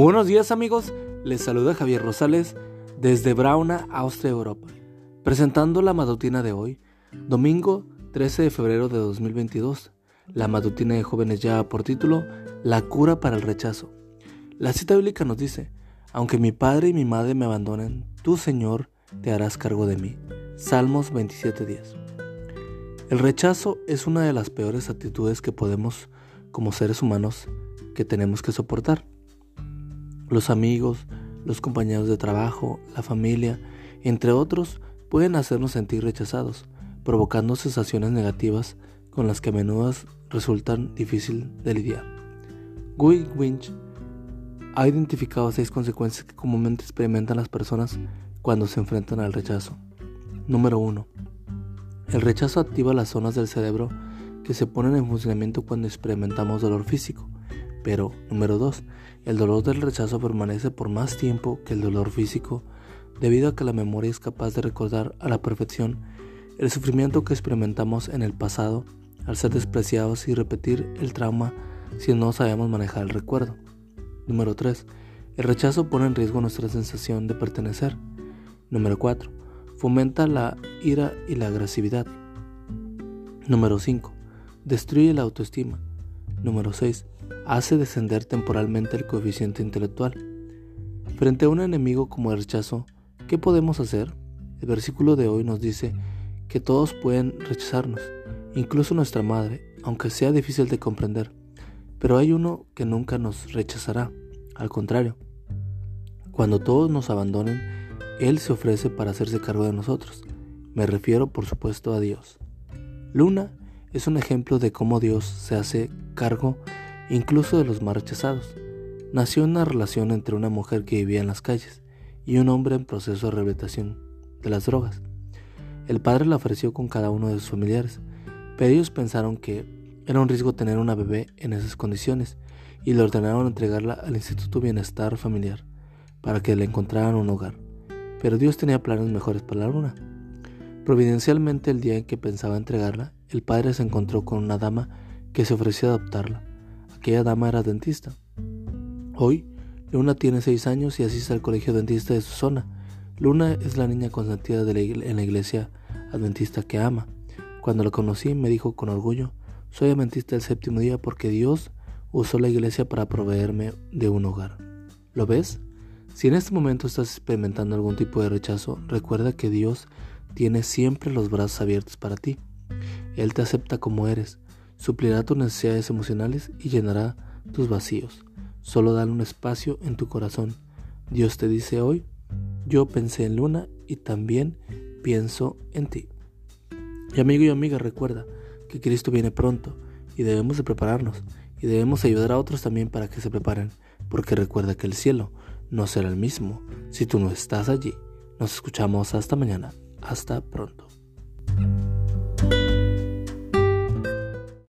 Buenos días amigos, les saluda Javier Rosales desde Brauna, Austria, Europa, presentando la matutina de hoy, domingo 13 de febrero de 2022. La matutina de jóvenes ya por título La cura para el rechazo. La cita bíblica nos dice, aunque mi padre y mi madre me abandonen, tú Señor te harás cargo de mí. Salmos 27:10. El rechazo es una de las peores actitudes que podemos como seres humanos que tenemos que soportar. Los amigos, los compañeros de trabajo, la familia, entre otros, pueden hacernos sentir rechazados, provocando sensaciones negativas con las que a menudo resultan difícil de lidiar. Guy Winch ha identificado seis consecuencias que comúnmente experimentan las personas cuando se enfrentan al rechazo. Número 1. El rechazo activa las zonas del cerebro que se ponen en funcionamiento cuando experimentamos dolor físico. Pero, número 2, el dolor del rechazo permanece por más tiempo que el dolor físico debido a que la memoria es capaz de recordar a la perfección el sufrimiento que experimentamos en el pasado al ser despreciados y repetir el trauma si no sabemos manejar el recuerdo. Número 3. El rechazo pone en riesgo nuestra sensación de pertenecer. Número 4. Fomenta la ira y la agresividad. Número 5. Destruye la autoestima. Número 6 hace descender temporalmente el coeficiente intelectual. Frente a un enemigo como el rechazo, ¿qué podemos hacer? El versículo de hoy nos dice que todos pueden rechazarnos, incluso nuestra madre, aunque sea difícil de comprender. Pero hay uno que nunca nos rechazará. Al contrario, cuando todos nos abandonen, Él se ofrece para hacerse cargo de nosotros. Me refiero, por supuesto, a Dios. Luna es un ejemplo de cómo Dios se hace cargo incluso de los más rechazados. Nació una relación entre una mujer que vivía en las calles y un hombre en proceso de rehabilitación de las drogas. El padre la ofreció con cada uno de sus familiares, pero ellos pensaron que era un riesgo tener una bebé en esas condiciones y le ordenaron entregarla al Instituto Bienestar Familiar para que le encontraran un hogar. Pero Dios tenía planes mejores para la luna. Providencialmente el día en que pensaba entregarla, el padre se encontró con una dama que se ofreció a adoptarla. Aquella dama era dentista. Hoy, Luna tiene seis años y asiste al colegio dentista de su zona. Luna es la niña consentida en la iglesia adventista que ama. Cuando la conocí me dijo con orgullo, soy adventista del séptimo día porque Dios usó la iglesia para proveerme de un hogar. ¿Lo ves? Si en este momento estás experimentando algún tipo de rechazo, recuerda que Dios tiene siempre los brazos abiertos para ti. Él te acepta como eres suplirá tus necesidades emocionales y llenará tus vacíos. Solo dale un espacio en tu corazón. Dios te dice hoy, yo pensé en Luna y también pienso en ti. Y amigo y amiga, recuerda que Cristo viene pronto y debemos de prepararnos y debemos ayudar a otros también para que se preparen, porque recuerda que el cielo no será el mismo si tú no estás allí. Nos escuchamos hasta mañana. Hasta pronto.